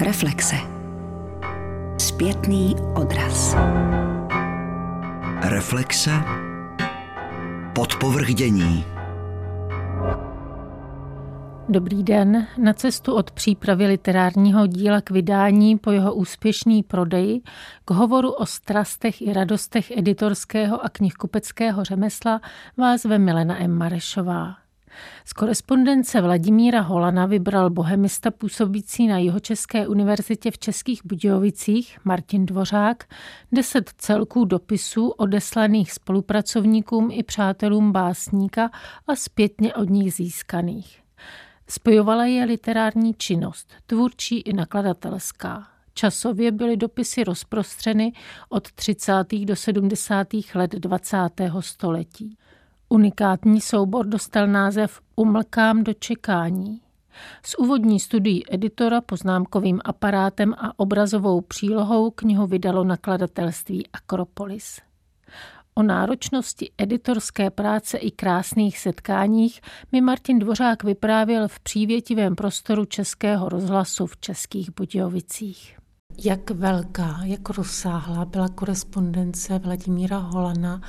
Reflexe. Zpětný odraz. Reflexe. Podpovrdění. Dobrý den. Na cestu od přípravy literárního díla k vydání po jeho úspěšný prodej k hovoru o strastech i radostech editorského a knihkupeckého řemesla vás ve Milena M. Marešová. Z korespondence Vladimíra Holana vybral bohemista působící na Jihočeské univerzitě v Českých Budějovicích Martin Dvořák deset celků dopisů odeslaných spolupracovníkům i přátelům básníka a zpětně od nich získaných. Spojovala je literární činnost, tvůrčí i nakladatelská. Časově byly dopisy rozprostřeny od 30. do 70. let 20. století. Unikátní soubor dostal název Umlkám do čekání. S úvodní studií editora, poznámkovým aparátem a obrazovou přílohou knihu vydalo nakladatelství Akropolis. O náročnosti editorské práce i krásných setkáních mi Martin Dvořák vyprávěl v přívětivém prostoru Českého rozhlasu v Českých Budějovicích. Jak velká, jak rozsáhlá byla korespondence Vladimíra Holana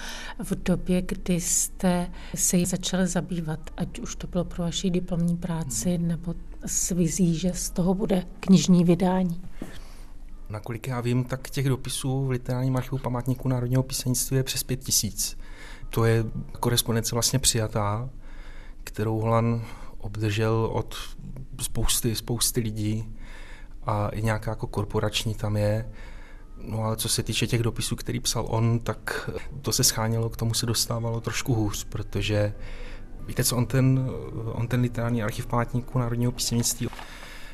v době, kdy jste se jí začali zabývat, ať už to bylo pro vaši diplomní práci, nebo s vizí, že z toho bude knižní vydání? Nakolik já vím, tak těch dopisů v literárním archivu památníku národního písanictví je přes pět tisíc. To je korespondence vlastně přijatá, kterou Holan obdržel od spousty, spousty lidí a i nějaká jako korporační tam je. No ale co se týče těch dopisů, který psal on, tak to se schánělo, k tomu se dostávalo trošku hůř, protože víte co, on ten, on ten literární archiv památníku národního písemnictví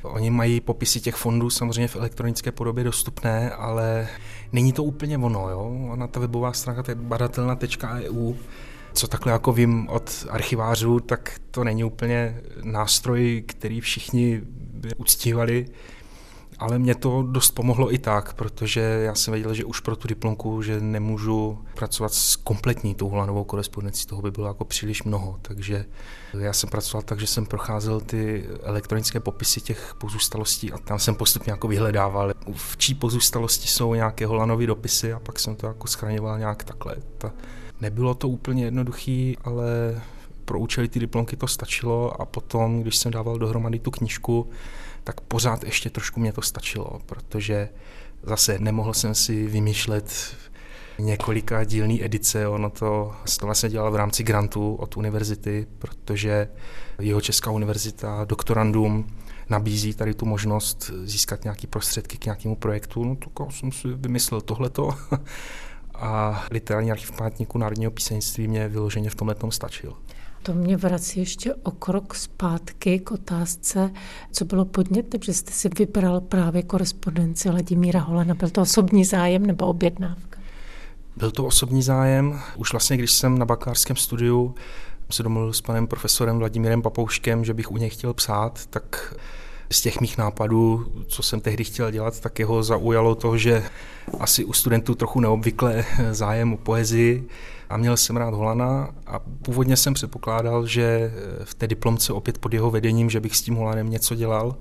Oni mají popisy těch fondů samozřejmě v elektronické podobě dostupné, ale není to úplně ono. Jo? Ona ta webová stránka to je badatelna.eu, co takhle jako vím od archivářů, tak to není úplně nástroj, který všichni uctívali. Ale mě to dost pomohlo i tak, protože já jsem věděl, že už pro tu diplomku, že nemůžu pracovat s kompletní tou holanovou korespondencí, toho by bylo jako příliš mnoho, takže já jsem pracoval tak, že jsem procházel ty elektronické popisy těch pozůstalostí a tam jsem postupně jako vyhledával, v čí pozůstalosti jsou nějaké holanové dopisy a pak jsem to jako schraňoval nějak takhle. Ta, nebylo to úplně jednoduché, ale pro účely ty diplomky to stačilo a potom, když jsem dával dohromady tu knížku, tak pořád ještě trošku mě to stačilo, protože zase nemohl jsem si vymýšlet několika dílný edice, ono to, vlastně dělal v rámci grantu od univerzity, protože jeho Česká univerzita doktorandům nabízí tady tu možnost získat nějaký prostředky k nějakému projektu, no to jsem si vymyslel tohleto. A literární archiv památníku národního píseňství mě vyloženě v tomhle stačil. To mě vrací ještě o krok zpátky k otázce, co bylo podnětem, že jste si vybral právě korespondenci Vladimíra Holana. Byl to osobní zájem nebo objednávka? Byl to osobní zájem. Už vlastně, když jsem na bakalářském studiu se domluvil s panem profesorem Vladimírem Papouškem, že bych u něj chtěl psát, tak z těch mých nápadů, co jsem tehdy chtěl dělat, tak jeho zaujalo to, že asi u studentů trochu neobvykle zájem o poezii a měl jsem rád Holana a původně jsem předpokládal, že v té diplomce opět pod jeho vedením, že bych s tím Holanem něco dělal.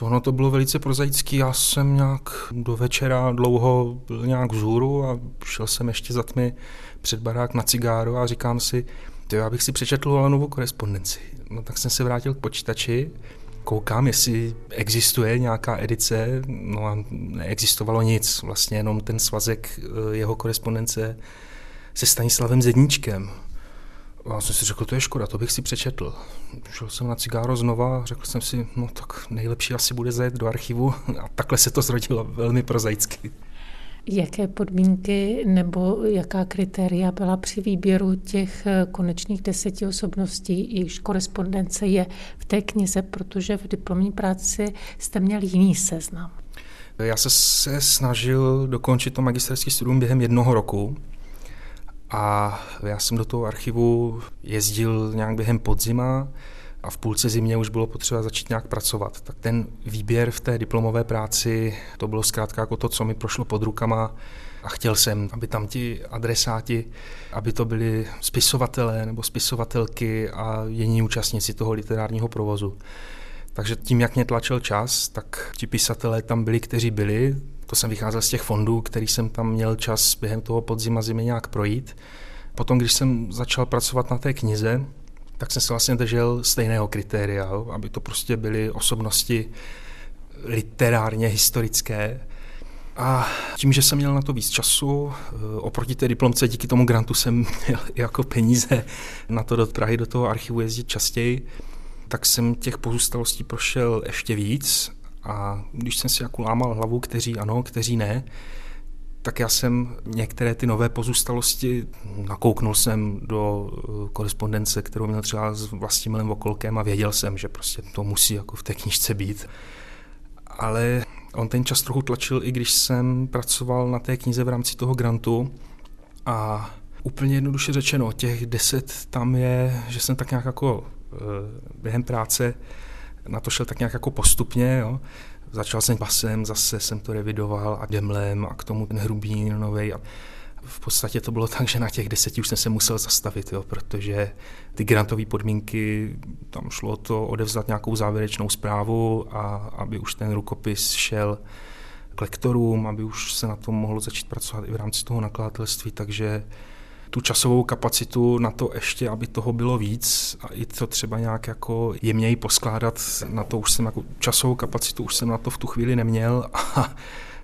Ono to bylo velice prozaické, já jsem nějak do večera dlouho byl nějak vzhůru a šel jsem ještě za tmy před barák na cigáru a říkám si, to já bych si přečetl Holanovu korespondenci. No tak jsem se vrátil k počítači, koukám, jestli existuje nějaká edice, no a neexistovalo nic, vlastně jenom ten svazek eh, jeho korespondence se Stanislavem Zedníčkem. A já jsem si řekl, to je škoda, to bych si přečetl. Šel jsem na cigáro znova a řekl jsem si, no tak nejlepší asi bude zajet do archivu a takhle se to zrodilo velmi prozaicky. Jaké podmínky nebo jaká kritéria byla při výběru těch eh, konečných deseti osobností, jejichž korespondence je v té knize, protože v diplomní práci jste měl jiný seznam? Já se, se snažil dokončit to magisterský studium během jednoho roku a já jsem do toho archivu jezdil nějak během podzima, a v půlce zimě už bylo potřeba začít nějak pracovat. Tak ten výběr v té diplomové práci, to bylo zkrátka jako to, co mi prošlo pod rukama a chtěl jsem, aby tam ti adresáti, aby to byli spisovatelé nebo spisovatelky a jiní účastníci toho literárního provozu. Takže tím, jak mě tlačil čas, tak ti pisatelé tam byli, kteří byli. To jsem vycházel z těch fondů, který jsem tam měl čas během toho podzima zimy nějak projít. Potom, když jsem začal pracovat na té knize, tak jsem se vlastně držel stejného kritéria, aby to prostě byly osobnosti literárně historické. A tím, že jsem měl na to víc času, eh, oproti té diplomce, díky tomu grantu jsem měl jako peníze na to do Prahy, do toho archivu jezdit častěji, tak jsem těch pozůstalostí prošel ještě víc a když jsem si jako lámal hlavu, kteří ano, kteří ne, tak já jsem některé ty nové pozůstalosti, nakouknul jsem do eh, korespondence, kterou měl třeba s Vlastimilem Vokolkem a věděl jsem, že prostě to musí jako v té knižce být. Ale on ten čas trochu tlačil, i když jsem pracoval na té knize v rámci toho grantu a úplně jednoduše řečeno, těch deset tam je, že jsem tak nějak jako eh, během práce na to šel tak nějak jako postupně, jo. Začal jsem basem, zase jsem to revidoval a demlem a k tomu ten hrubý novej. A v podstatě to bylo tak, že na těch deseti už jsem se musel zastavit, jo, protože ty grantové podmínky, tam šlo to odevzdat nějakou závěrečnou zprávu a aby už ten rukopis šel k lektorům, aby už se na tom mohlo začít pracovat i v rámci toho nakladatelství, takže tu časovou kapacitu na to ještě, aby toho bylo víc a i to třeba nějak jako jemněji poskládat, na to už jsem jako časovou kapacitu už jsem na to v tu chvíli neměl a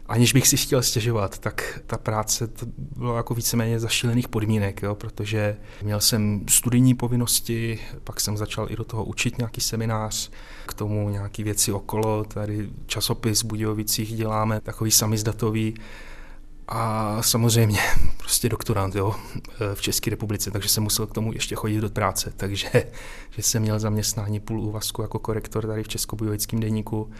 aniž bych si chtěl stěžovat, tak ta práce to bylo jako víceméně zašílených podmínek, jo, protože měl jsem studijní povinnosti, pak jsem začal i do toho učit nějaký seminář, k tomu nějaký věci okolo, tady časopis v Budějovicích děláme, takový samizdatový, a samozřejmě prostě doktorant jo, v České republice, takže jsem musel k tomu ještě chodit do práce, takže že jsem měl zaměstnání půl úvazku jako korektor tady v Českobujovickém deníku,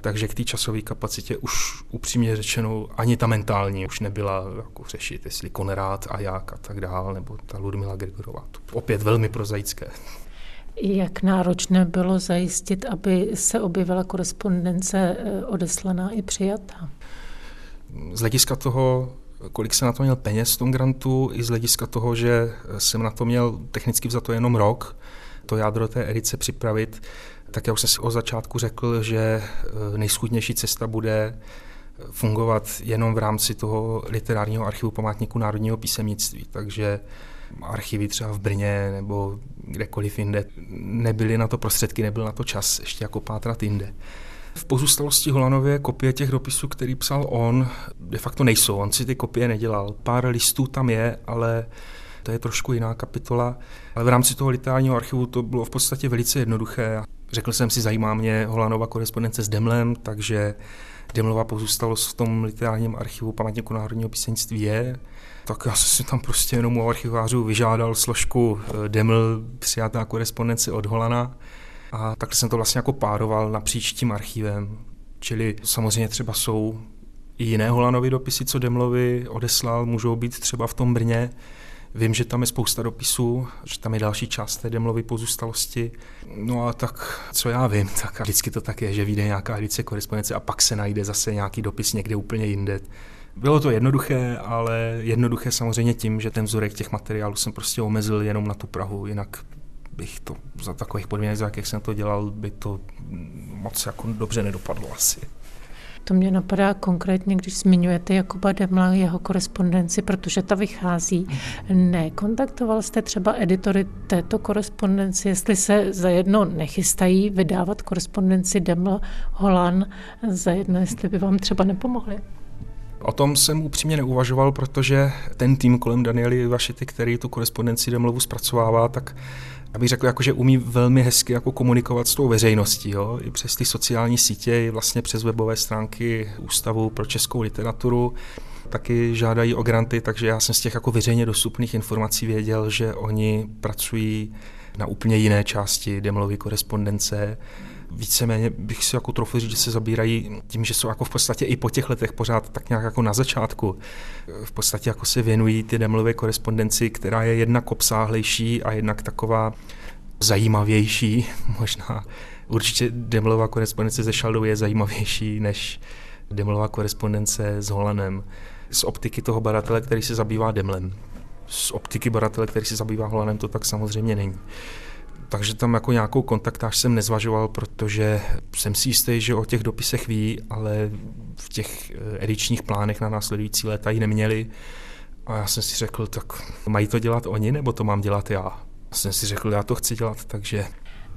takže k té časové kapacitě už upřímně řečeno ani ta mentální už nebyla jako řešit, jestli Konrád a jak a tak dál, nebo ta Ludmila Gregorová. To opět velmi prozaické. Jak náročné bylo zajistit, aby se objevila korespondence eh, odeslaná i přijatá? Z hlediska toho, kolik jsem na to měl peněz v tom grantu, i z hlediska toho, že jsem na to měl technicky to jenom rok, to jádro té edice připravit, tak já už jsem si o začátku řekl, že eh, nejschudnější cesta bude fungovat jenom v rámci toho literárního archivu památníku národního písemnictví. Takže archivy třeba v Brně nebo kdekoliv jinde nebyly na to prostředky, nebyl na to čas ještě jako pátrat jinde. V pozůstalosti Holanově kopie těch dopisů, který psal on, de facto nejsou. On si ty kopie nedělal. Pár listů tam je, ale to je trošku jiná kapitola. Ale v rámci toho literárního archivu to bylo v podstatě velice jednoduché. Řekl jsem si, zajímá mě Holanova korespondence s Demlem, takže Demlova pozůstalost v tom literárním archivu památníku národního píseňství je. Tak já jsem si tam prostě jenom u archivářů vyžádal složku eh, Deml přijatá korespondence od Holana a takhle jsem to vlastně jako pároval napříč tím archivem. Čili samozřejmě třeba jsou i jiné Holanovy dopisy, co Demlovi odeslal, můžou být třeba v tom Brně. Vím, že tam je spousta dopisů, že tam je další část té Demlovy pozůstalosti. No a tak, co já vím, tak vždycky to tak je, že vyjde nějaká edice korespondence a pak se najde zase nějaký dopis někde úplně jinde. Bylo to jednoduché, ale jednoduché samozřejmě tím, že ten vzorek těch materiálů jsem prostě omezil jenom na tu Prahu, jinak bych to za takových podmínek, za jakých jsem to dělal, by to moc jako dobře nedopadlo asi. To mě napadá konkrétně, když zmiňujete Jakuba Demla, jeho korespondenci, protože ta vychází. Nekontaktoval jste třeba editory této korespondenci, jestli se zajedno nechystají vydávat korespondenci Deml Holan, zajedno, jestli by vám třeba nepomohli? O tom jsem upřímně neuvažoval, protože ten tým kolem Daniely Vašity, který tu korespondenci Demlovu zpracovává, tak abych řekl, jako, že umí velmi hezky jako komunikovat s tou veřejností, jo? i přes ty sociální sítě, i vlastně přes webové stránky Ústavu pro českou literaturu taky žádají o granty, takže já jsem z těch jako veřejně dostupných informací věděl, že oni pracují na úplně jiné části Demlovy korespondence, víceméně bych si jako trochu říct, že se zabírají tím, že jsou jako v podstatě i po těch letech pořád tak nějak jako na začátku. V podstatě jako se věnují ty demlové korespondenci, která je jednak obsáhlejší a jednak taková zajímavější, možná. Určitě demlová korespondence se Šaldou je zajímavější než demlová korespondence s Holanem. Z optiky toho badatele, který se zabývá demlem. Z optiky badatele, který se zabývá Holanem, to tak samozřejmě není. Takže tam jako nějakou kontaktáž jsem nezvažoval, protože jsem si jistý, že o těch dopisech ví, ale v těch eh, edičních plánech na následující léta ji neměli. A já jsem si řekl, tak mají to dělat oni, nebo to mám dělat já? Já jsem si řekl, já to chci dělat, takže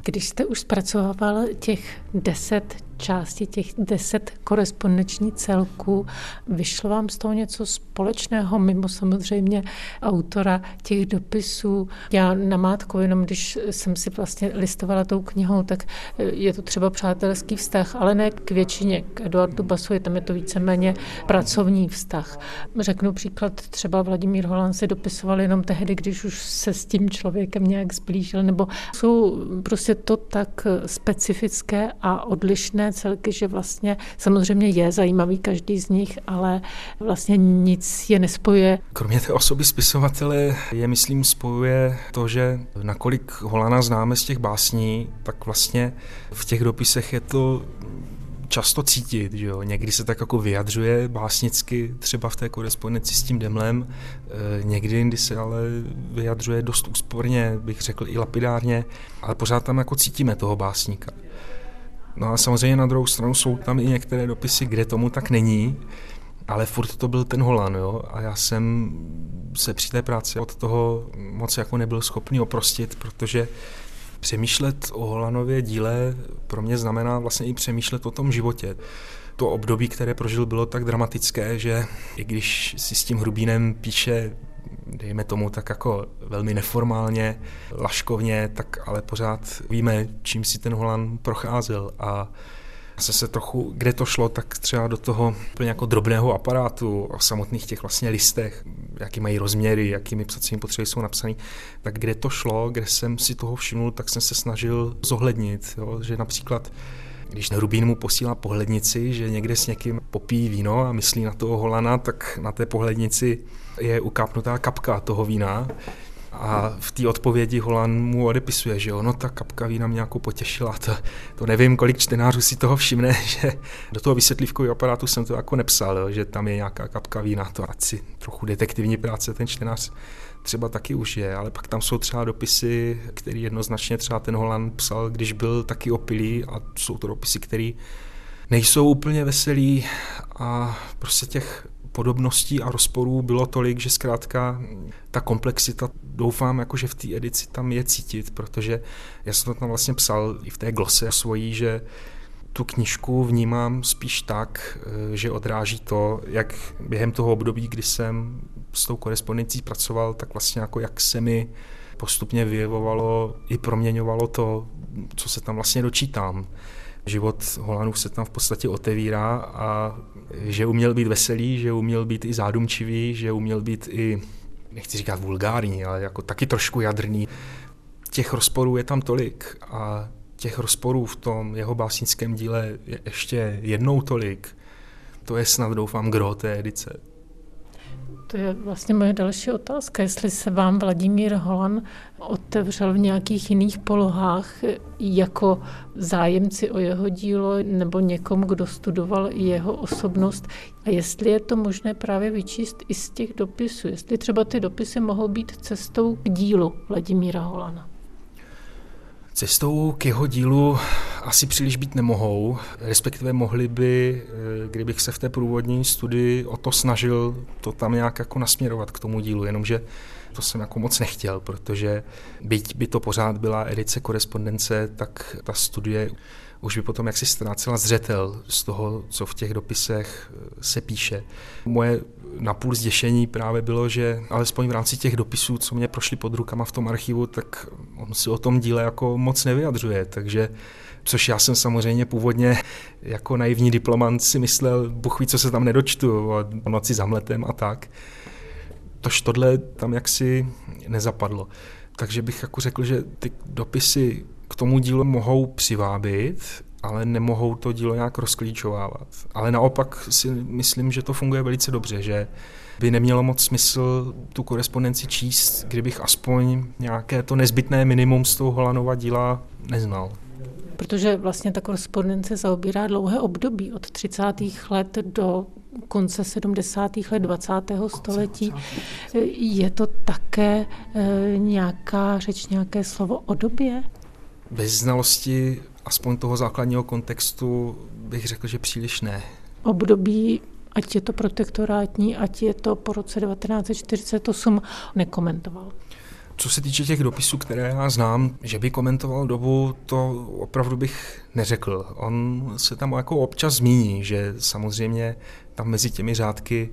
když jste už zpracovával těch deset částí, těch deset korespondenční celků, vyšlo vám z toho něco společného, mimo samozřejmě autora těch dopisů. Já namátkou, jenom když jsem si vlastně listovala tou knihou, tak je to třeba přátelský vztah, ale ne k většině. K Eduardu Basovi tam je to víceméně pracovní vztah. Řeknu příklad, třeba Vladimír Holan se dopisoval jenom tehdy, když už se s tím člověkem nějak zblížil, nebo jsou prostě to tak specifické a odlišné celky, že vlastně samozřejmě je zajímavý každý z nich, ale vlastně nic je nespojuje. Kromě té osoby spisovatele je, myslím, spojuje to, že nakolik Holana známe z těch básní, tak vlastně v těch dopisech je to často cítit, že jo? někdy se tak jako vyjadřuje básnicky, třeba v té korespondenci s tím Demlem, e, někdy jindy se ale vyjadřuje dost úsporně, bych řekl i lapidárně, ale pořád tam jako cítíme toho básníka. No a samozřejmě na druhou stranu jsou tam i některé dopisy, kde tomu tak není, ale furt to byl ten Holan, jo, a já jsem se při té práci od toho moc jako nebyl schopný oprostit, protože Přemýšlet o Holanově díle pro mě znamená vlastně i přemýšlet o tom životě. To období, které prožil, bylo tak dramatické, že i když si s tím Hrubínem píše dejme tomu tak jako velmi neformálně, laškovně, tak ale pořád víme, čím si ten Holan procházel a se se trochu, kde to šlo, tak třeba do toho úplně jako drobného aparátu, o samotných těch vlastně listech, jaký mají rozměry, jakými psacími potřeby jsou napsané, tak kde to šlo, kde jsem si toho všiml, tak jsem se snažil zohlednit, jo? že například když Rubín mu posílá pohlednici, že někde s někým popíjí víno a myslí na toho Holana, tak na té pohlednici je ukápnutá kapka toho vína a v té odpovědi Holan mu odepisuje, že ono ta kapka vína mě jako potěšila. To, to nevím, kolik čtenářů si toho všimne, že do toho vysvětlivkového aparátu jsem to jako nepsal, že tam je nějaká kapka vína. To asi trochu detektivní práce ten čtenář třeba taky už je, ale pak tam jsou třeba dopisy, které jednoznačně třeba ten Holan psal, když byl taky opilý a jsou to dopisy, které nejsou úplně veselý a prostě těch podobností a rozporů bylo tolik, že zkrátka ta komplexita, doufám, jako že v té edici tam je cítit, protože já jsem to tam vlastně psal i v té glose svojí, že tu knižku vnímám spíš tak, eh, že odráží to, jak během toho období, kdy jsem s tou korespondencí pracoval, tak vlastně jako jak se mi postupně vyjevovalo i proměňovalo to, co se tam vlastně dočítám život Holanů se tam v podstatě otevírá a že uměl být veselý, že uměl být i zádumčivý, že uměl být i, nechci říkat vulgární, ale jako taky trošku jadrný. Těch rozporů je tam tolik a těch rozporů v tom jeho básnickém díle je ještě jednou tolik. To je snad, doufám, gro té edice. To je vlastně moje další otázka, jestli se vám Vladimír Holan otevřel v nějakých jiných polohách jako zájemci o jeho dílo nebo někomu, kdo studoval jeho osobnost a jestli je to možné právě vyčíst i z těch dopisů, jestli třeba ty dopisy mohou být cestou k dílu Vladimíra Holana. Cestou k jeho dílu asi příliš být nemohou, respektive mohli by, eh, kdybych se v té průvodní studii o to snažil, to tam nějak jako nasměrovat k tomu dílu, jenomže to jsem jako moc nechtěl, protože byť by to pořád byla edice korespondence, tak ta studie už by potom jaksi ztrácela zřetel z toho, co v těch dopisech eh, se píše. Moje napůl zděšení právě bylo, že alespoň v rámci těch dopisů, co mě prošly pod rukama v tom archivu, tak on si o tom díle jako moc nevyjadřuje, takže což já jsem samozřejmě původně jako naivní diplomant si myslel, buch ví, co se tam nedočtu, o noci za mletem a tak. Tož tohle tam jaksi nezapadlo. Takže bych jako řekl, že ty dopisy k tomu dílu mohou přivábit, ale nemohou to dílo nějak rozklíčovávat. Ale naopak si myslím, že to funguje velice dobře, že by nemělo moc smysl tu korespondenci číst, kdybych aspoň nějaké to nezbytné minimum z toho Holanova díla neznal. Protože vlastně ta korespondence zaobírá dlouhé období od 30. let do konce 70. let 20. století. Je to také e, nějaká řeč, nějaké slovo o době? Bez znalosti aspoň toho základního kontextu bych řekl, že příliš ne. Období ať je to protektorátní, ať je to po roce 1948, nekomentoval. Co se týče těch dopisů, které já znám, že by komentoval dobu, to opravdu bych neřekl. On se tam jako občas zmíní, že samozřejmě tam mezi těmi řádky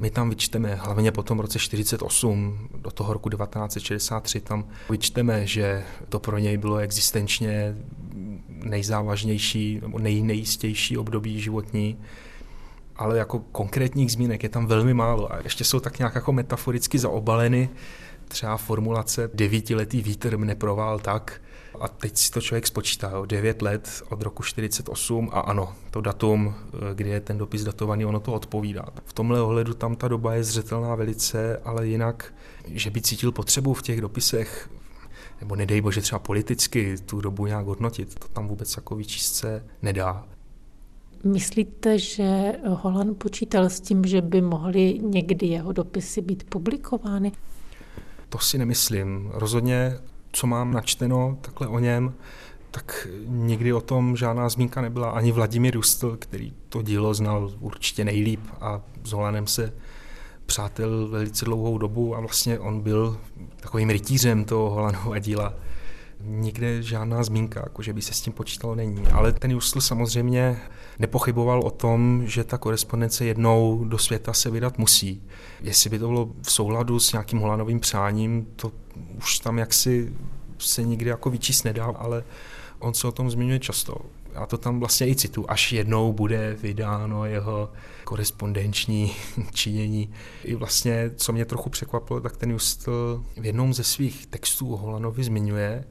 my tam vyčteme, hlavně po tom roce 48, do toho roku 1963, tam vyčteme, že to pro něj bylo existenčně nejzávažnější nebo nej, nejistější období životní, ale jako konkrétních zmínek je tam velmi málo a ještě jsou tak nějak jako metaforicky zaobaleny třeba formulace devítiletý vítr mne provál tak, a teď si to člověk spočítá, jo, 9 let od roku 48 a ano, to datum, eh, kdy je ten dopis datovaný, ono to odpovídá. V tomhle ohledu tam ta doba je zřetelná velice, ale jinak, že by cítil potřebu v těch dopisech nebo nedej bože třeba politicky tu dobu nějak hodnotit, to tam vůbec jako vyčíst se nedá. Myslíte, že Holan počítal s tím, že by mohly někdy jeho dopisy být publikovány? To si nemyslím. Rozhodně, co mám načteno takhle o něm, tak nikdy o tom žádná zmínka nebyla. Ani Vladimír Rustl, který to dílo znal určitě nejlíp a s Holanem se přátel velice dlouhou dobu a vlastně on byl takovým rytířem toho Holanova díla nikde žádná zmínka, jako že by se s tím počítalo není. Ale ten Justl samozřejmě nepochyboval o tom, že ta korespondence jednou do světa se vydat musí. Jestli by to bylo v souladu s nějakým Holanovým přáním, to už tam jaksi se nikdy jako vyčíst nedá, ale on se o tom zmiňuje často. Já to tam vlastně i citu, až jednou bude vydáno jeho korespondenční činění. I vlastně, co mě trochu překvapilo, tak ten Justl v jednom ze svých textů Holanovi zmiňuje,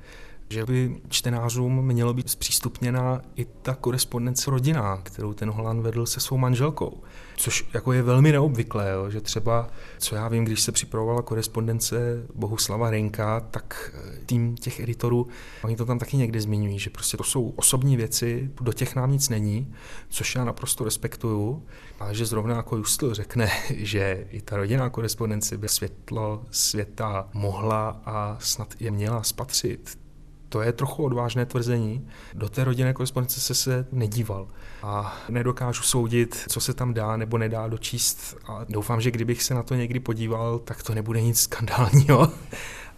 že by čtenářům mělo být zpřístupněna i ta korespondence rodina, kterou ten Holan vedl se svou manželkou. Což jako je velmi neobvyklé, jo, že třeba, co já vím, když se připravovala korespondence Bohuslava Renka, tak eh, tým těch editorů, oni to tam taky někde zmiňují, že prostě to jsou osobní věci, do těch nám nic není, což já naprosto respektuju, ale že zrovna jako Justl řekne, že i ta rodinná korespondence by světlo světa mohla a snad je měla spatřit, to je trochu odvážné tvrzení. Do té rodinné korespondence se se nedíval. A nedokážu soudit, co se tam dá nebo nedá dočíst. A doufám, že kdybych se na to někdy podíval, tak to nebude nic skandálního.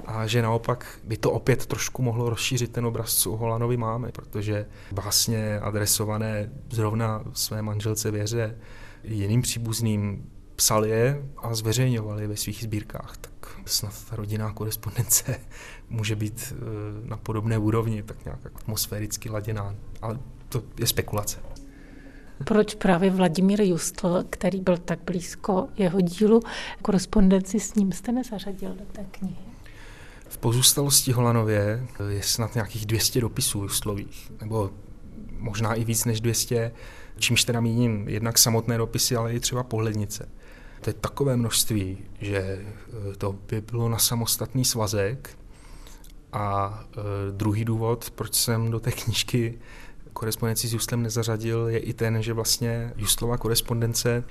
A že naopak by to opět trošku mohlo rozšířit ten obraz, co Holanovi máme, protože básně adresované zrovna své manželce Věře jiným příbuzným psal je a zveřejňoval je ve svých sbírkách, tak snad ta rodinná korespondence může být eh, na podobné úrovni, tak nějak atmosféricky laděná, ale to je spekulace. Proč právě Vladimír Justl, který byl tak blízko jeho dílu, korespondenci s ním jste nezařadil do té knihy? V pozůstalosti Holanově je snad nějakých 200 dopisů Justlových, nebo možná i víc než 200, čímž teda míním jednak samotné dopisy, ale i třeba pohlednice. To je takové množství, že eh, to by bylo na samostatný svazek. A e, druhý důvod, proč jsem do té knížky korespondenci s Justlem nezařadil, je i ten, že vlastně Justlova korespondence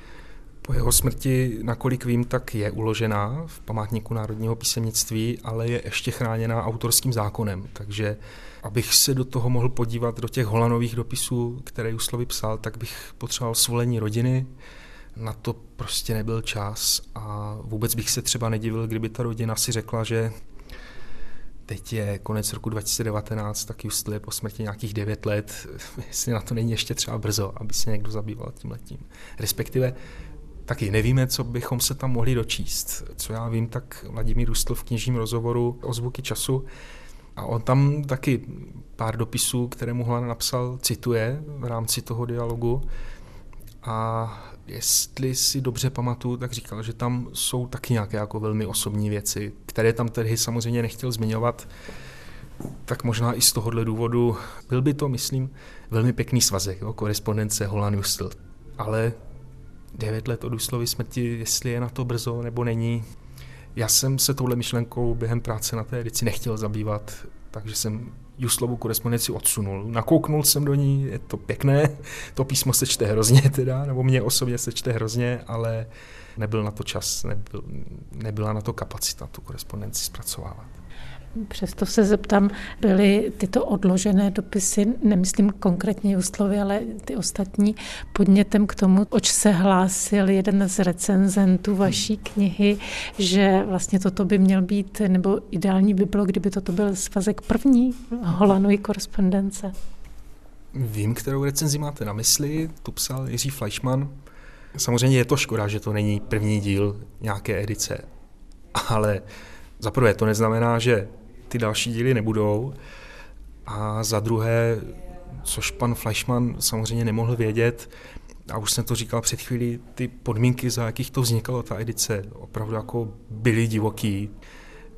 po jeho smrti, nakolik vím, tak je uložená v památníku národního písemnictví, ale je ještě chráněná autorským zákonem. Takže abych se do toho mohl podívat do těch holanových dopisů, které Justlovi psal, tak bych potřeboval svolení rodiny, na to prostě nebyl čas a vůbec bych se třeba nedivil, kdyby ta rodina si řekla, že teď je konec roku 2019, tak Justl je po smrti nějakých 9 let, jestli na to není ještě třeba brzo, aby se někdo zabýval tím letím. Respektive taky nevíme, co bychom se tam mohli dočíst. Co já vím, tak Vladimír Rustl v knižním rozhovoru o zvuky času a on tam taky pár dopisů, které mu Hlan napsal, cituje v rámci toho dialogu. A jestli si dobře pamatuju, tak říkal, že tam jsou taky nějaké jako velmi osobní věci, které tam tedy samozřejmě nechtěl zmiňovat, tak možná i z tohohle důvodu byl by to, myslím, velmi pěkný svazek, jo, korespondence Holan Justl. Ale devět let od úslovy smrti, jestli je na to brzo nebo není. Já jsem se touhle myšlenkou během práce na té edici nechtěl zabývat, takže jsem Juslovu korespondenci odsunul. Nakouknul jsem do ní, je to pěkné, to písmo se čte hrozně teda, nebo mě osobně se čte hrozně, ale nebyl na to čas, nebyl, nebyla na to kapacita tu korespondenci zpracovávat. Přesto se zeptám, byly tyto odložené dopisy, nemyslím konkrétně Juslovy, ale ty ostatní, podnětem k tomu, oč se hlásil jeden z recenzentů vaší knihy, že vlastně toto by měl být, nebo ideální by bylo, kdyby toto byl svazek první Holanový korespondence. Vím, kterou recenzi máte na mysli, tu psal Jiří Fleischmann. Samozřejmě je to škoda, že to není první díl nějaké edice, ale za prvé to neznamená, že ty další díly nebudou. A za druhé, což pan Fleischmann samozřejmě nemohl vědět, a už jsem to říkal před chvílí, ty podmínky, za jakých to vznikalo, ta edice, opravdu jako byly divoký.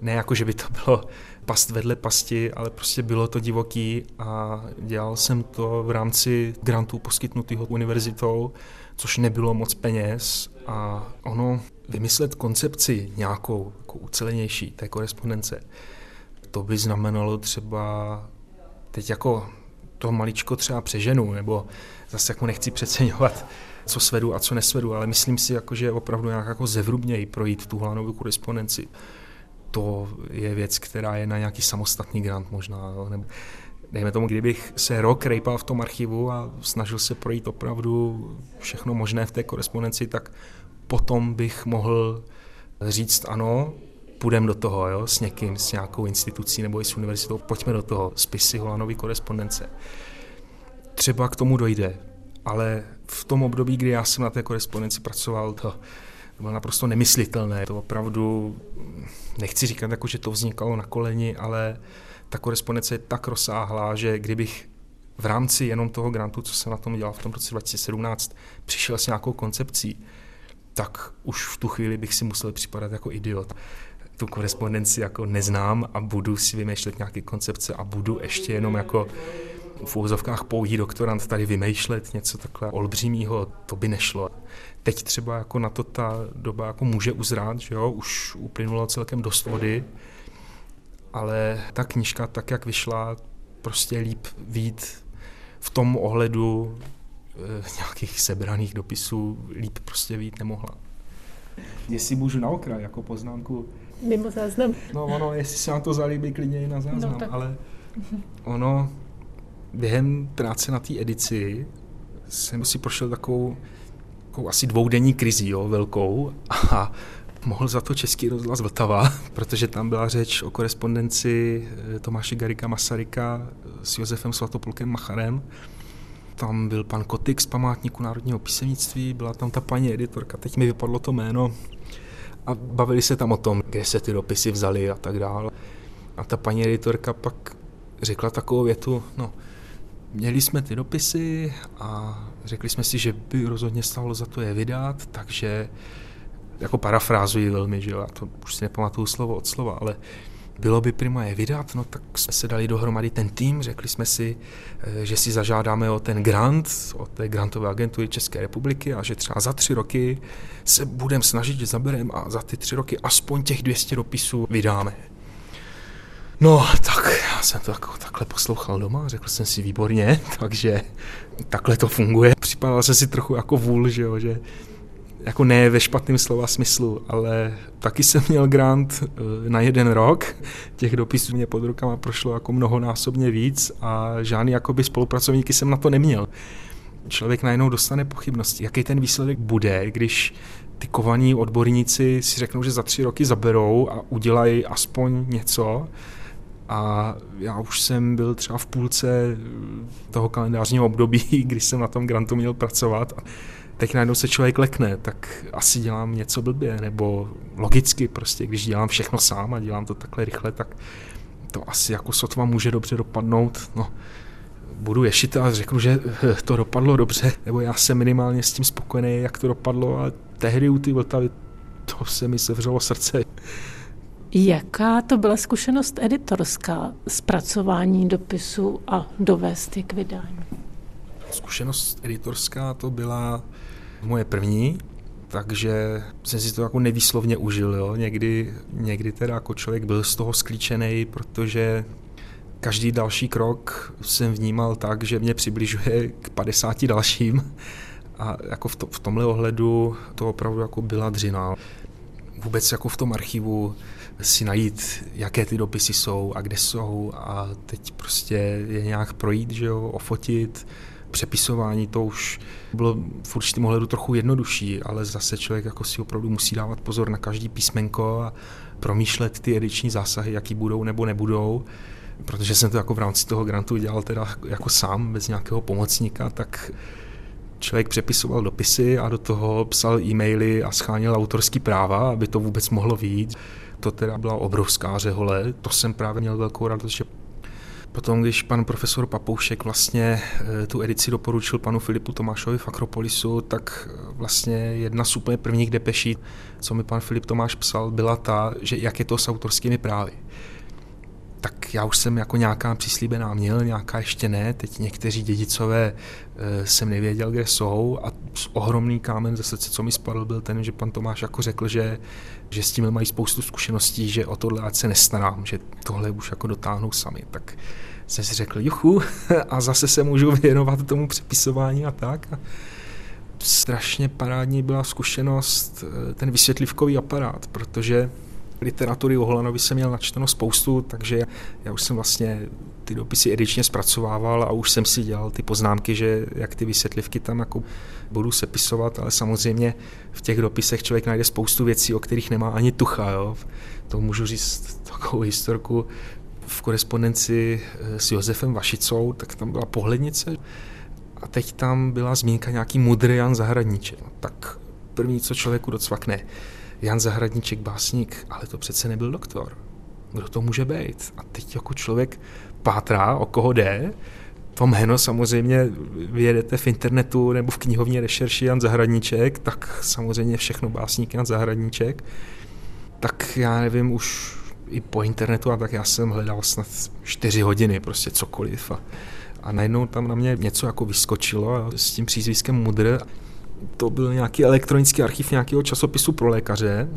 Ne jako, že by to bylo past vedle pasti, ale prostě bylo to divoký a dělal jsem to v rámci grantů poskytnutého univerzitou, což nebylo moc peněz a ono vymyslet koncepci nějakou jako ucelenější té korespondence, to by znamenalo třeba teď jako to maličko třeba přeženu, nebo zase jako nechci přeceňovat, co svedu a co nesvedu, ale myslím si, jako, že opravdu nějak jako zevrubněji projít tu hlanovou korespondenci. To je věc, která je na nějaký samostatný grant možná. Nebo dejme tomu, kdybych se rok rejpal v tom archivu a snažil se projít opravdu všechno možné v té korespondenci, tak potom bych mohl říct ano, půjdeme do toho jo, s někým, s nějakou institucí nebo i s univerzitou, pojďme do toho, spisy Holanové korespondence. Třeba k tomu dojde, ale v tom období, kdy já jsem na té korespondenci pracoval, to bylo naprosto nemyslitelné. To opravdu, nechci říkat, jako, že to vznikalo na koleni, ale ta korespondence je tak rozsáhlá, že kdybych v rámci jenom toho grantu, co jsem na tom dělal v tom roce 2017, přišel s nějakou koncepcí, tak už v tu chvíli bych si musel připadat jako idiot tu korespondenci jako neznám a budu si vymýšlet nějaké koncepce a budu ještě jenom jako v úvozovkách pouhý doktorant tady vymýšlet něco takhle olbřímího, to by nešlo. Teď třeba jako na to ta doba jako může uzrát, že jo, už uplynulo celkem dost vody, ale ta knižka tak, jak vyšla, prostě líp vít v tom ohledu e, nějakých sebraných dopisů líp prostě vít nemohla. Jestli můžu na okraj jako poznámku, Mimo záznam. No ono, jestli se vám to zalíbí, klidně i na záznam, no, ale ono během práce na té edici jsem si prošel takovou, takovou asi dvoudenní krizi, jo, velkou a mohl za to Český rozhlas Vltava, protože tam byla řeč o korespondenci eh, Tomáše Garika Masaryka s Josefem Svatopulkem Macharem. Tam byl pan Kotik z památníku národního písemnictví, byla tam ta paní editorka, teď mi vypadlo to jméno, a bavili se tam o tom, kde se ty dopisy vzaly a tak dále. A ta paní editorka pak řekla takovou větu, no, měli jsme ty dopisy a řekli jsme si, že by rozhodně stálo za to je vydat, takže jako parafrázuji velmi, že jo, já to už si nepamatuju slovo od slova, ale bylo by prima je vydat, no tak jsme se dali dohromady ten tým, řekli jsme si, eh, že si zažádáme o ten grant od té grantové agentury České republiky a že třeba za tři roky se budeme snažit, že zabereme a za ty tři roky aspoň těch 200 dopisů vydáme. No, tak já jsem to jako takhle poslouchal doma, řekl jsem si výborně, takže takhle to funguje. Připadal jsem si trochu jako vůl, že jo, že jako ne ve špatném slova smyslu, ale taky jsem měl grant eh, na jeden rok. Těch dopisů mě pod rukama prošlo jako mnohonásobně víc a žádný jakoby spolupracovníky jsem na to neměl. Člověk najednou dostane pochybnosti, jaký ten výsledek bude, když ty kovaní odborníci si řeknou, že za tři roky zaberou a udělají aspoň něco. A já už jsem byl třeba v půlce toho kalendářního období, kdy jsem na tom grantu měl pracovat. Teď najednou se člověk lekne, tak asi dělám něco blbě, nebo logicky prostě, když dělám všechno sám a dělám to takhle rychle, tak to asi jako sotva může dobře dopadnout. No, budu ješit a řeknu, že to dopadlo dobře, nebo já jsem minimálně s tím spokojený, jak to dopadlo, ale tehdy u ty Vltavy to se mi sevřelo srdce. Jaká to byla zkušenost editorská, zpracování dopisu a dovést je k vydání? Zkušenost editorská to byla moje první, takže jsem si to jako nevýslovně užil. Jo. Někdy, někdy teda jako člověk byl z toho sklíčený, protože každý další krok jsem vnímal tak, že mě přibližuje k 50 dalším. A jako v, to, v tomhle ohledu to opravdu jako byla dřina. Vůbec jako v tom archivu si najít, jaké ty dopisy jsou a kde jsou a teď prostě je nějak projít, že jo, ofotit, přepisování to už bylo v určitém ohledu trochu jednodušší, ale zase člověk jako si opravdu musí dávat pozor na každý písmenko a promýšlet ty ediční zásahy, jaký budou nebo nebudou. Protože jsem to jako v rámci toho grantu dělal teda jako sám, bez nějakého pomocníka, tak člověk přepisoval dopisy a do toho psal e-maily a scháněl autorský práva, aby to vůbec mohlo výjít. To teda byla obrovská řehole, to jsem právě měl velkou radost, že Potom, když pan profesor Papoušek vlastně eh, tu edici doporučil panu Filipu Tomášovi v Akropolisu, tak eh, vlastně jedna z úplně prvních depeší, co mi pan Filip Tomáš psal, byla ta, že jak je to s autorskými právy. Tak já už jsem jako nějaká přislíbená měl, nějaká ještě ne. Teď někteří dědicové e, jsem nevěděl, kde jsou a ohromný kámen ze srdce, co mi spadl, byl ten, že pan Tomáš jako řekl, že, že s tím mají spoustu zkušeností, že o tohle ať se nestarám, že tohle už jako dotáhnou sami. Tak jsem si řekl, juchu, a zase se můžu věnovat tomu přepisování a tak. A strašně parádní byla zkušenost eh, ten vysvětlivkový aparát, protože literatury o Holanovi jsem měl načteno spoustu, takže já už jsem vlastně ty dopisy edičně zpracovával a už jsem si dělal ty poznámky, že jak ty vysvětlivky tam jako budu sepisovat, ale samozřejmě v těch dopisech člověk najde spoustu věcí, o kterých nemá ani tucha. Jo. To můžu říct takovou historku v korespondenci eh, s Josefem Vašicou, tak tam byla pohlednice a teď tam byla zmínka nějaký mudrý Jan Zahradníček. No, tak první, co člověku docvakne, Jan Zahradníček, básník, ale to přece nebyl doktor. Kdo to může být? A teď jako člověk pátrá, o koho jde, to jméno samozřejmě vyjedete v internetu nebo v knihovně rešerši Jan Zahradníček, tak samozřejmě všechno básník Jan Zahradníček. Tak já nevím, už i po internetu a tak já jsem hledal snad čtyři hodiny, prostě cokoliv. A, a najednou tam na mě něco jako vyskočilo s tím přízviskem Mudr. To byl nějaký elektronický archiv nějakého časopisu pro lékaře,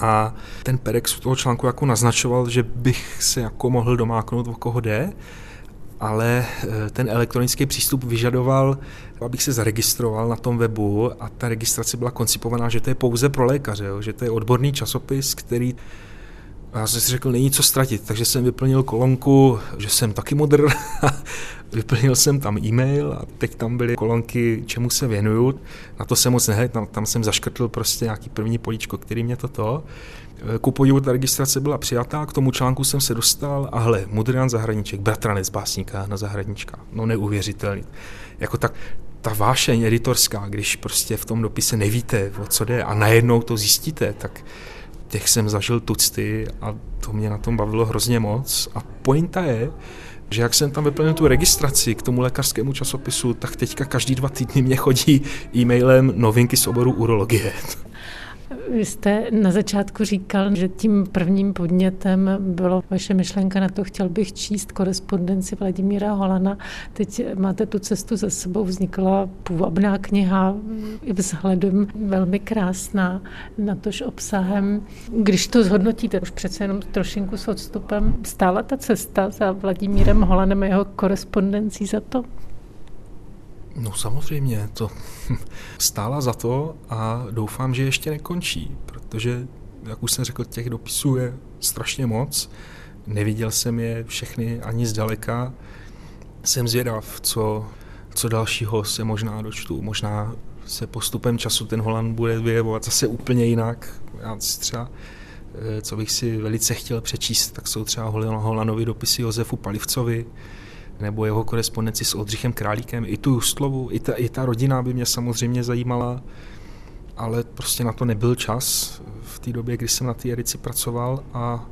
a ten Perex toho článku jako naznačoval, že bych se jako mohl domáknout, o koho jde, ale eh, ten elektronický přístup vyžadoval, abych se zaregistroval na tom webu a ta registrace byla koncipovaná, že to je pouze pro lékaře, jo, že to je odborný časopis, který a já jsem si řekl, není co ztratit, takže jsem vyplnil kolonku, že jsem taky modr, vyplnil jsem tam e-mail a teď tam byly kolonky, čemu se věnuju. Na to jsem moc nehled, tam, tam jsem zaškrtl prostě nějaký první políčko, který mě toto. Ku podivu ta registrace byla přijatá, k tomu článku jsem se dostal a hle, Mudrian Zahradníček, bratranec básníka na Zahradníčka, no neuvěřitelný. Jako tak, ta vášeň editorská, když prostě v tom dopise nevíte, o co jde a najednou to zjistíte, tak těch jsem zažil tucty a to mě na tom bavilo hrozně moc. A pointa je, že jak jsem tam vyplnil tu registraci k tomu lékařskému časopisu, tak teďka každý dva týdny mě chodí e-mailem novinky z oboru urologie. Vy jste na začátku říkal, že tím prvním podnětem bylo vaše myšlenka na to, chtěl bych číst korespondenci Vladimíra Holana. Teď máte tu cestu za sebou, vznikla půvabná kniha vzhledem velmi krásná, natož obsahem. Když to zhodnotíte, už přece jenom trošinku s odstupem, stála ta cesta za Vladimírem Holanem a jeho korespondencí za to? No samozřejmě, to stála za to a doufám, že ještě nekončí, protože, jak už jsem řekl, těch dopisů je strašně moc. Neviděl jsem je všechny ani zdaleka. Jsem zvědav, co, co dalšího se možná dočtu. Možná se postupem času ten Holand bude vyjevovat zase úplně jinak. Já třeba, eh, co bych si velice chtěl přečíst, tak jsou třeba Holanovi dopisy Josefu Palivcovi, nebo jeho korespondenci s Oldřichem Králíkem, i tu Justlovu, i ta, i ta rodina by mě samozřejmě zajímala, ale prostě na to nebyl čas v té době, kdy jsem na té edici pracoval a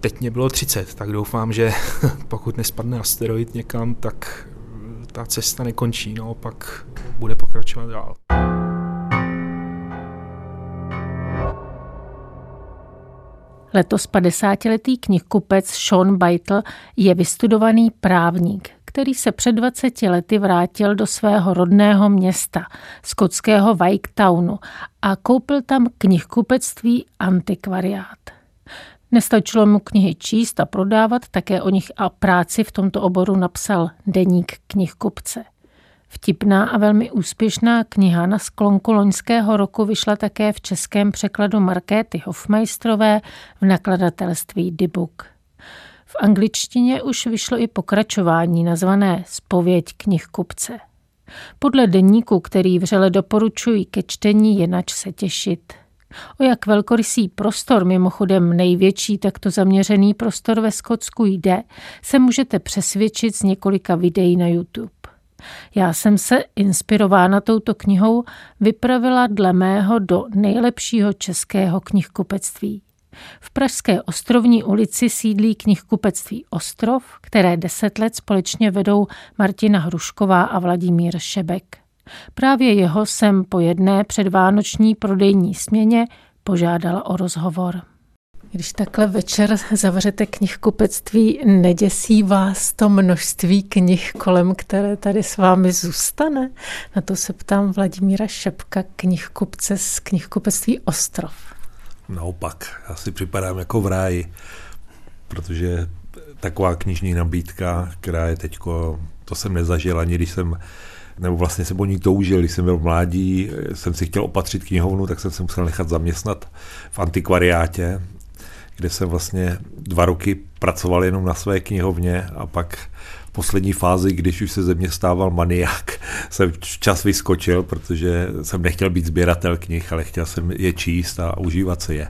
teď mě bylo 30, tak doufám, že pokud nespadne asteroid někam, tak ta cesta nekončí, naopak bude pokračovat dál. Letos 50-letý knihkupec Sean Beitel je vystudovaný právník, který se před 20 lety vrátil do svého rodného města, skotského Townu a koupil tam knihkupectví Antikvariát. Nestačilo mu knihy číst a prodávat, také o nich a práci v tomto oboru napsal deník knihkupce. Vtipná a velmi úspěšná kniha na sklonku loňského roku vyšla také v českém překladu Markéty Hofmeistrové v nakladatelství Dibuk. V angličtině už vyšlo i pokračování nazvané Spověď knihkupce. Podle deníku, který vřele doporučuji ke čtení, je nač se těšit. O jak velkorysý prostor, mimochodem největší takto zaměřený prostor ve Skotsku jde, se můžete přesvědčit z několika videí na YouTube. Já jsem se, inspirována touto knihou, vypravila dle mého do nejlepšího českého knihkupectví. V Pražské ostrovní ulici sídlí knihkupectví Ostrov, které deset let společně vedou Martina Hrušková a Vladimír Šebek. Právě jeho jsem po jedné předvánoční prodejní směně požádala o rozhovor. Když takhle večer zavřete knihkupectví, neděsí vás to množství knih, kolem které tady s vámi zůstane? Na to se ptám Vladimíra Šepka, knihkupce z knihkupectví Ostrov. Naopak, já si připadám jako v ráji, protože taková knižní nabídka, která je teďko, to jsem nezažil ani když jsem nebo vlastně jsem o ní toužil, když jsem byl mládí, jsem si chtěl opatřit knihovnu, tak jsem se musel nechat zaměstnat v antikvariátě, kde jsem vlastně dva roky pracoval jenom na své knihovně a pak v poslední fázi, když už se ze mě stával maniak, jsem čas vyskočil, protože jsem nechtěl být sběratel knih, ale chtěl jsem je číst a užívat se je.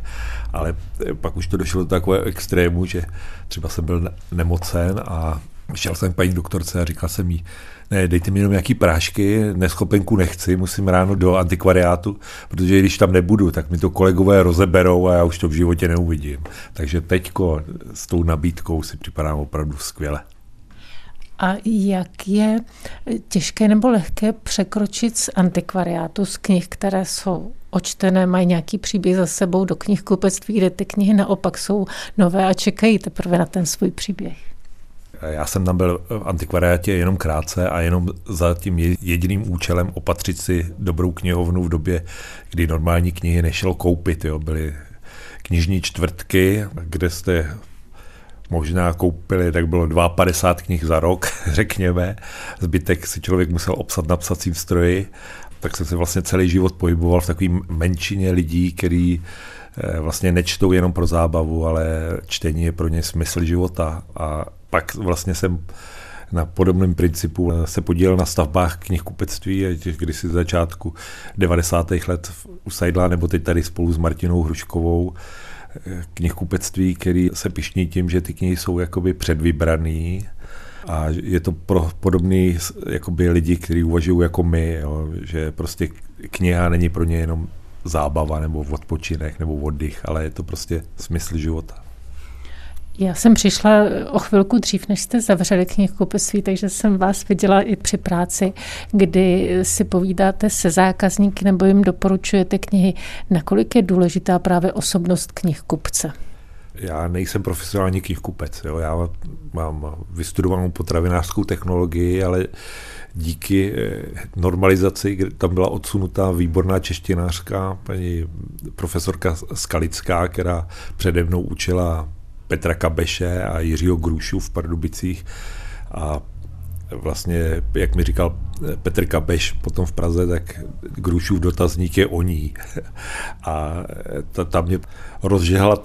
Ale pak už to došlo do takového extrému, že třeba jsem byl nemocen a šel jsem k paní doktorce a říkal jsem jí, ne, dejte mi jenom nějaký prášky, neschopenku nechci, musím ráno do antikvariátu, protože když tam nebudu, tak mi to kolegové rozeberou a já už to v životě neuvidím. Takže teďko s tou nabídkou si připadám opravdu skvěle. A jak je těžké nebo lehké překročit z antikvariátu, z knih, které jsou očtené, mají nějaký příběh za sebou do knihkupectví, kde ty knihy naopak jsou nové a čekají teprve na ten svůj příběh? Já jsem tam byl v antikvariátě jenom krátce a jenom za tím jediným účelem opatřit si dobrou knihovnu v době, kdy normální knihy nešlo koupit. Jo. Byly knižní čtvrtky, kde jste možná koupili, tak bylo 52 knih za rok, řekněme. Zbytek si člověk musel obsat na psacím stroji. Tak jsem se vlastně celý život pohyboval v takové menšině lidí, který eh, vlastně nečtou jenom pro zábavu, ale čtení je pro ně smysl života. A pak vlastně jsem na podobném principu se podílel na stavbách knihkupectví, když si začátku 90. let u Sajdla, nebo teď tady spolu s Martinou Hruškovou, knihkupectví, který se pišní tím, že ty knihy jsou jakoby předvybraný a je to pro podobný jakoby lidi, kteří uvažují jako my, jo, že prostě kniha není pro ně jenom zábava nebo odpočinek nebo oddych, ale je to prostě smysl života. Já jsem přišla o chvilku dřív, než jste zavřeli knihkupectví, takže jsem vás viděla i při práci, kdy si povídáte se zákazníky nebo jim doporučujete knihy. Nakolik je důležitá právě osobnost knihkupce? Já nejsem profesionální knihkupec. Jo. Já mám vystudovanou potravinářskou technologii, ale díky eh, normalizaci, tam byla odsunutá výborná češtinářka, paní profesorka Skalická, která přede mnou učila Petra Kabeše a Jiřího Grušu v Pardubicích a vlastně, jak mi říkal Petr Kabeš potom v Praze, tak Grušův dotazník je o ní. A ta, ta mě rozžehla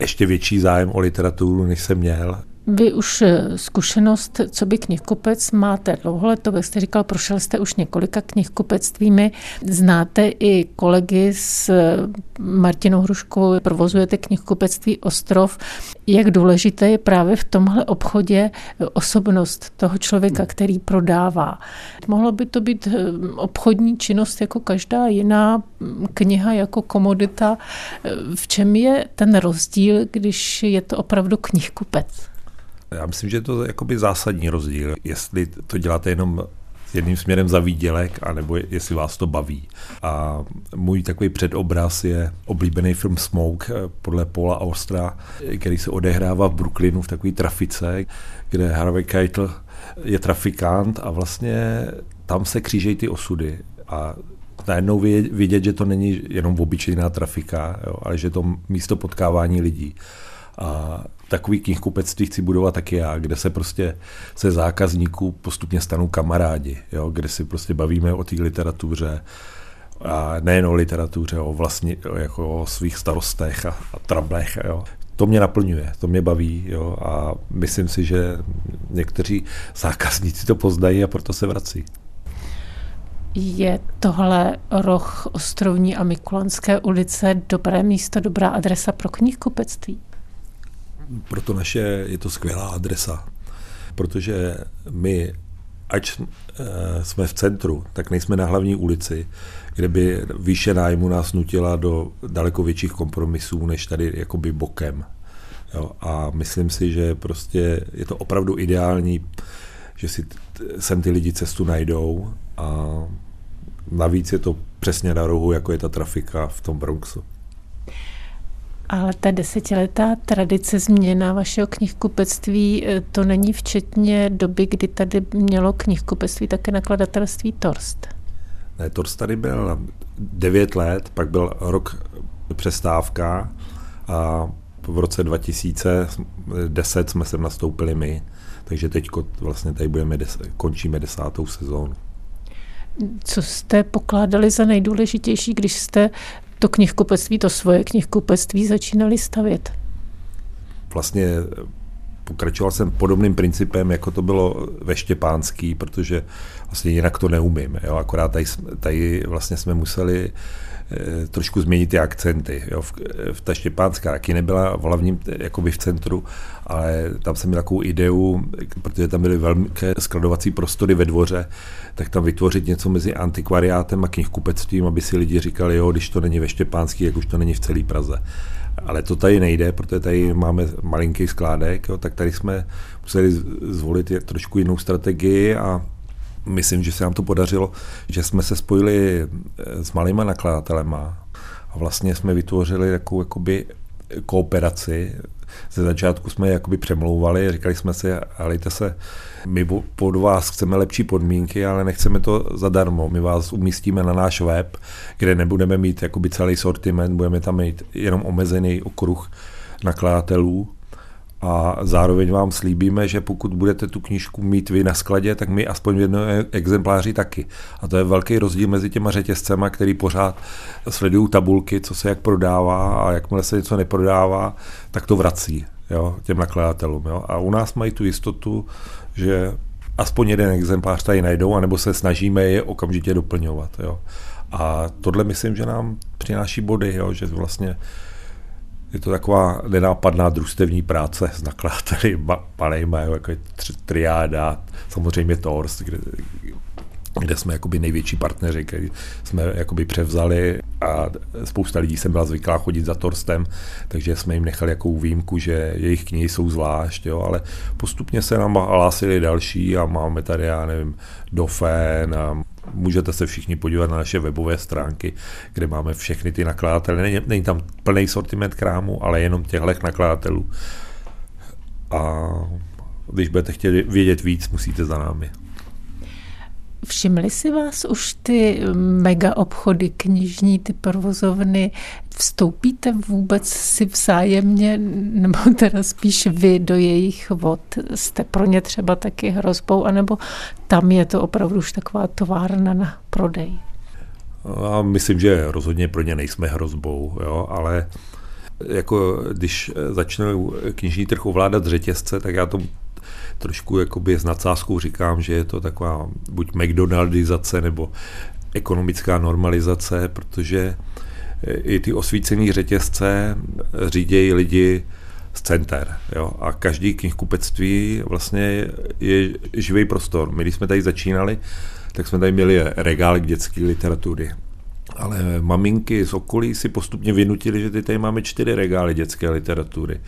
ještě větší zájem o literaturu, než jsem měl. Vy už eh, zkušenost, co by knihkupec máte to jak jste říkal, prošel jste už několika knihkupectvími, znáte i kolegy s eh, Martinou Hruškou, provozujete knihkupectví Ostrov. Jak důležité je právě v tomhle obchodě eh, osobnost toho člověka, který prodává. Mohlo by to být obchodní činnost jako každá jiná mm, kniha, jako komodita. V čem je ten rozdíl, když je to opravdu knihkupec? Já myslím, že je to jakoby zásadní rozdíl, jestli to děláte jenom jedným směrem za výdělek, anebo jestli vás to baví. A můj takový předobraz je oblíbený film Smoke eh, podle Paula Austra, který se odehrává v Brooklynu v takové trafice, kde Harvey Keitel je trafikant a vlastně tam se křížejí ty osudy. A najednou vidět, že to není jenom obyčejná trafika, jo, ale že to místo potkávání lidí. A takový knihkupectví chci budovat taky já, kde se prostě se zákazníků postupně stanou kamarádi, jo, kde si prostě bavíme o té literatuře, a nejen o literatuře, o vlastně jako o svých starostech a, a trablech. Jo. To mě naplňuje, to mě baví jo, a myslím si, že někteří zákazníci to poznají a proto se vrací. Je tohle roh Ostrovní a Mikulanské ulice dobré místo, dobrá adresa pro knihkupectví? Proto naše je to skvělá adresa, protože my, ať eh, jsme v centru, tak nejsme na hlavní ulici, kde by výše nájmu nás nutila do daleko větších kompromisů, než tady jakoby bokem. Jo, a myslím si, že prostě je to opravdu ideální, že si sem ty lidi cestu najdou a navíc je to přesně na rohu, jako je ta trafika v tom Bronxu. Ale ta desetiletá tradice změna vašeho knihkupectví, eh, to není včetně doby, kdy tady mělo knihkupectví také nakladatelství Torst. Ne, Torst tady byl 9 let, pak byl rok přestávka a v roce 2010 jsme sem nastoupili my, takže teď vlastně tady budeme, končíme desátou sezónu. Co jste pokládali za nejdůležitější, když jste to knihkupectví, to svoje knihkupectví začínali stavět? Vlastně pokračoval jsem podobným principem, jako to bylo ve Štěpánský, protože vlastně jinak to neumím. Jo? Akorát tady, tady vlastně jsme museli Eh, trošku změnit ty akcenty. Jo. V, v ta Štěpánská taky nebyla v hlavním jakoby v centru, ale tam jsem měl takovou ideu, protože tam byly velké skladovací prostory ve dvoře, tak tam vytvořit něco mezi antikvariátem a knihkupectvím, aby si lidi říkali, jo, když to není ve Štěpánský, jak už to není v celé Praze. Ale to tady nejde, protože tady máme malinký skládek, jo, tak tady jsme museli zvolit trošku jinou strategii a myslím, že se nám to podařilo, že jsme se spojili eh, s malýma nakladatelema a vlastně jsme vytvořili takovou jakoby kooperaci. Ze začátku jsme jakoby přemlouvali, říkali jsme si, alejte se, my pod vás chceme lepší podmínky, ale nechceme to zadarmo. My vás umístíme na náš web, kde nebudeme mít jakoby celý sortiment, budeme tam mít jenom omezený okruh nakladatelů a zároveň vám slíbíme, že pokud budete tu knížku mít vy na skladě, tak my aspoň v jednom exempláři taky. A to je velký rozdíl mezi těma řetězcema, který pořád sledují tabulky, co se jak prodává a jakmile se něco neprodává, tak to vrací jo, těm nakladatelům. Jo. A u nás mají tu jistotu, že aspoň jeden exemplář tady najdou, anebo se snažíme je okamžitě doplňovat. Jo. A tohle myslím, že nám přináší body, jo, že vlastně je to taková nenápadná družstevní práce s nakladateli malejma, jako je triáda, samozřejmě Tors, kde, kde jsme jakoby největší partneři, který jsme jakoby převzali a spousta lidí jsem byla zvyklá chodit za Torstem, takže jsme jim nechali jakou výjimku, že jejich knihy jsou zvlášť, jo, ale postupně se nám hlásili další a máme tady, já nevím, Dofen a můžete se všichni podívat na naše webové stránky, kde máme všechny ty nakladatele. Není, není tam plný sortiment krámu, ale jenom těchto nakladatelů. A když budete chtěli vědět víc, musíte za námi. Všimli si vás už ty mega obchody knižní, ty provozovny? Vstoupíte vůbec si vzájemně, nebo teda spíš vy do jejich vod? Jste pro ně třeba taky hrozbou, anebo tam je to opravdu už taková továrna na prodej? A myslím, že rozhodně pro ně nejsme hrozbou, jo, ale jako když začne knižní trh ovládat řetězce, tak já to trošku jakoby s nadsázkou říkám, že je to taková buď McDonaldizace nebo ekonomická normalizace, protože i ty osvícené řetězce řídějí lidi z center. Jo? A každý knihkupectví vlastně je živý prostor. My, když jsme tady začínali, tak jsme tady měli regál k dětské literatury. Ale maminky z okolí si postupně vynutili, že tady máme čtyři regály dětské literatury.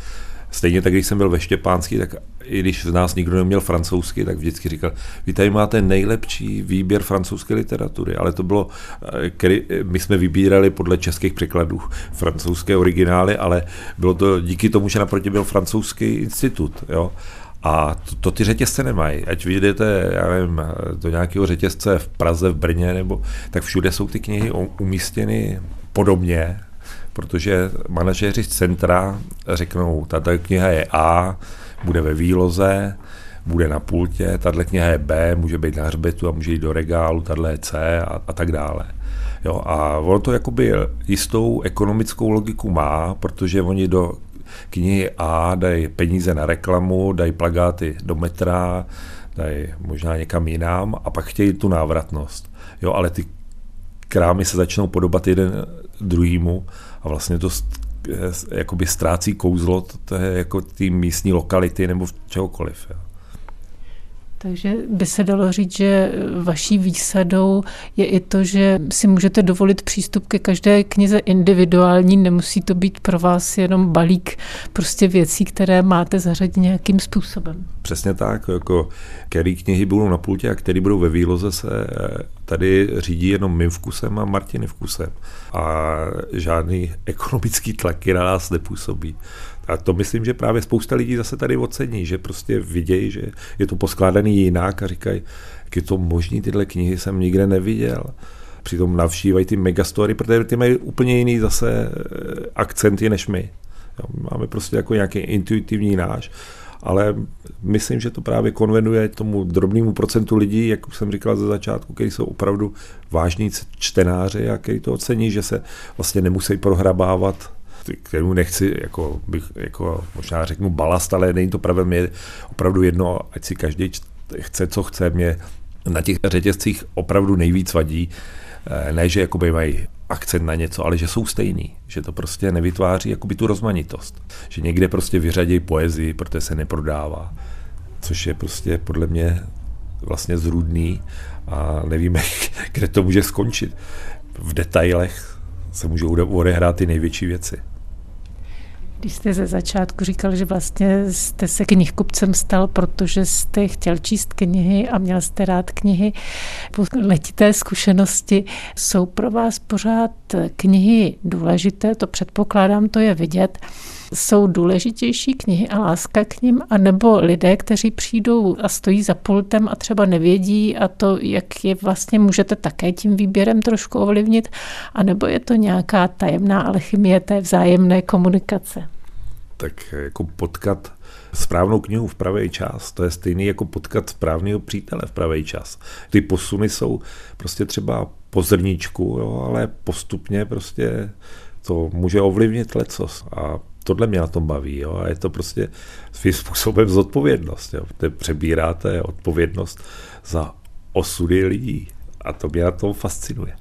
Stejně tak, když jsem byl ve Štěpánský, tak i když z nás nikdo neměl francouzsky, tak vždycky říkal, vy tady máte nejlepší výběr francouzské literatury, ale to bylo, eh, který, my jsme vybírali podle českých překladů francouzské originály, ale bylo to díky tomu, že naproti byl francouzský institut. Jo? A to, to ty řetězce nemají. Ať vyjdete, já nevím, do nějakého řetězce v Praze, v Brně, nebo tak všude jsou ty knihy umístěny podobně, protože manažeři z centra řeknou, tato kniha je A, bude ve výloze, bude na pultě, tahle kniha je B, může být na hřbetu a může jít do regálu, tahle je C a, a tak dále. Jo, a ono to jakoby jistou ekonomickou logiku má, protože oni do knihy A dají peníze na reklamu, dají plagáty do metra, dají možná někam jinam a pak chtějí tu návratnost. Jo, ale ty krámy se začnou podobat jeden druhýmu a vlastně to jakoby ztrácí kouzlo je jako ty místní lokality nebo čehokoliv. Jo. Takže by se dalo říct, že vaší výsadou je i to, že si můžete dovolit přístup ke každé knize individuální, nemusí to být pro vás jenom balík prostě věcí, které máte zařadit nějakým způsobem. Přesně tak, jako který knihy budou na pultě a který budou ve výloze se tady řídí jenom mým vkusem a Martiny vkusem. A žádný ekonomický tlaky na nás nepůsobí. A to myslím, že právě spousta lidí zase tady ocení, že prostě vidějí, že je to poskládaný jinak a říkají, jak je to možný, tyhle knihy jsem nikde neviděl. Přitom navštívají ty megastory, protože ty mají úplně jiný zase eh, akcenty než my. Máme prostě jako nějaký intuitivní náš, ale myslím, že to právě konvenuje tomu drobnému procentu lidí, jak už jsem říkal ze začátku, kteří jsou opravdu vážní čtenáři a kteří to ocení, že se vlastně nemusí prohrabávat kterému nechci, jako, bych, jako možná řeknu balast, ale není to pravda, mě opravdu jedno, ať si každý chce, co chce, mě na těch řetězcích opravdu nejvíc vadí, eh, ne, že jakoby mají akcent na něco, ale že jsou stejný, že to prostě nevytváří jakoby tu rozmanitost, že někde prostě vyřadí poezii, protože se neprodává, což je prostě podle mě vlastně zrůdný a nevíme, kde to může skončit. V detailech se můžou odehrát ty největší věci. Když jste ze začátku říkal, že vlastně jste se knihkupcem stal, protože jste chtěl číst knihy a měl jste rád knihy, po letité zkušenosti, jsou pro vás pořád knihy důležité, to předpokládám, to je vidět. Jsou důležitější knihy a láska k ním, anebo lidé, kteří přijdou a stojí za pultem a třeba nevědí a to, jak je vlastně můžete také tím výběrem trošku ovlivnit, anebo je to nějaká tajemná alchymie té vzájemné komunikace? tak jako potkat správnou knihu v pravý čas, to je stejný jako potkat správného přítele v pravý čas. Ty posuny jsou prostě třeba po zrníčku, jo, ale postupně prostě to může ovlivnit lecos a tohle mě na tom baví jo, a je to prostě svým způsobem zodpovědnost. Jo. Te přebíráte odpovědnost za osudy lidí a to mě na tom fascinuje.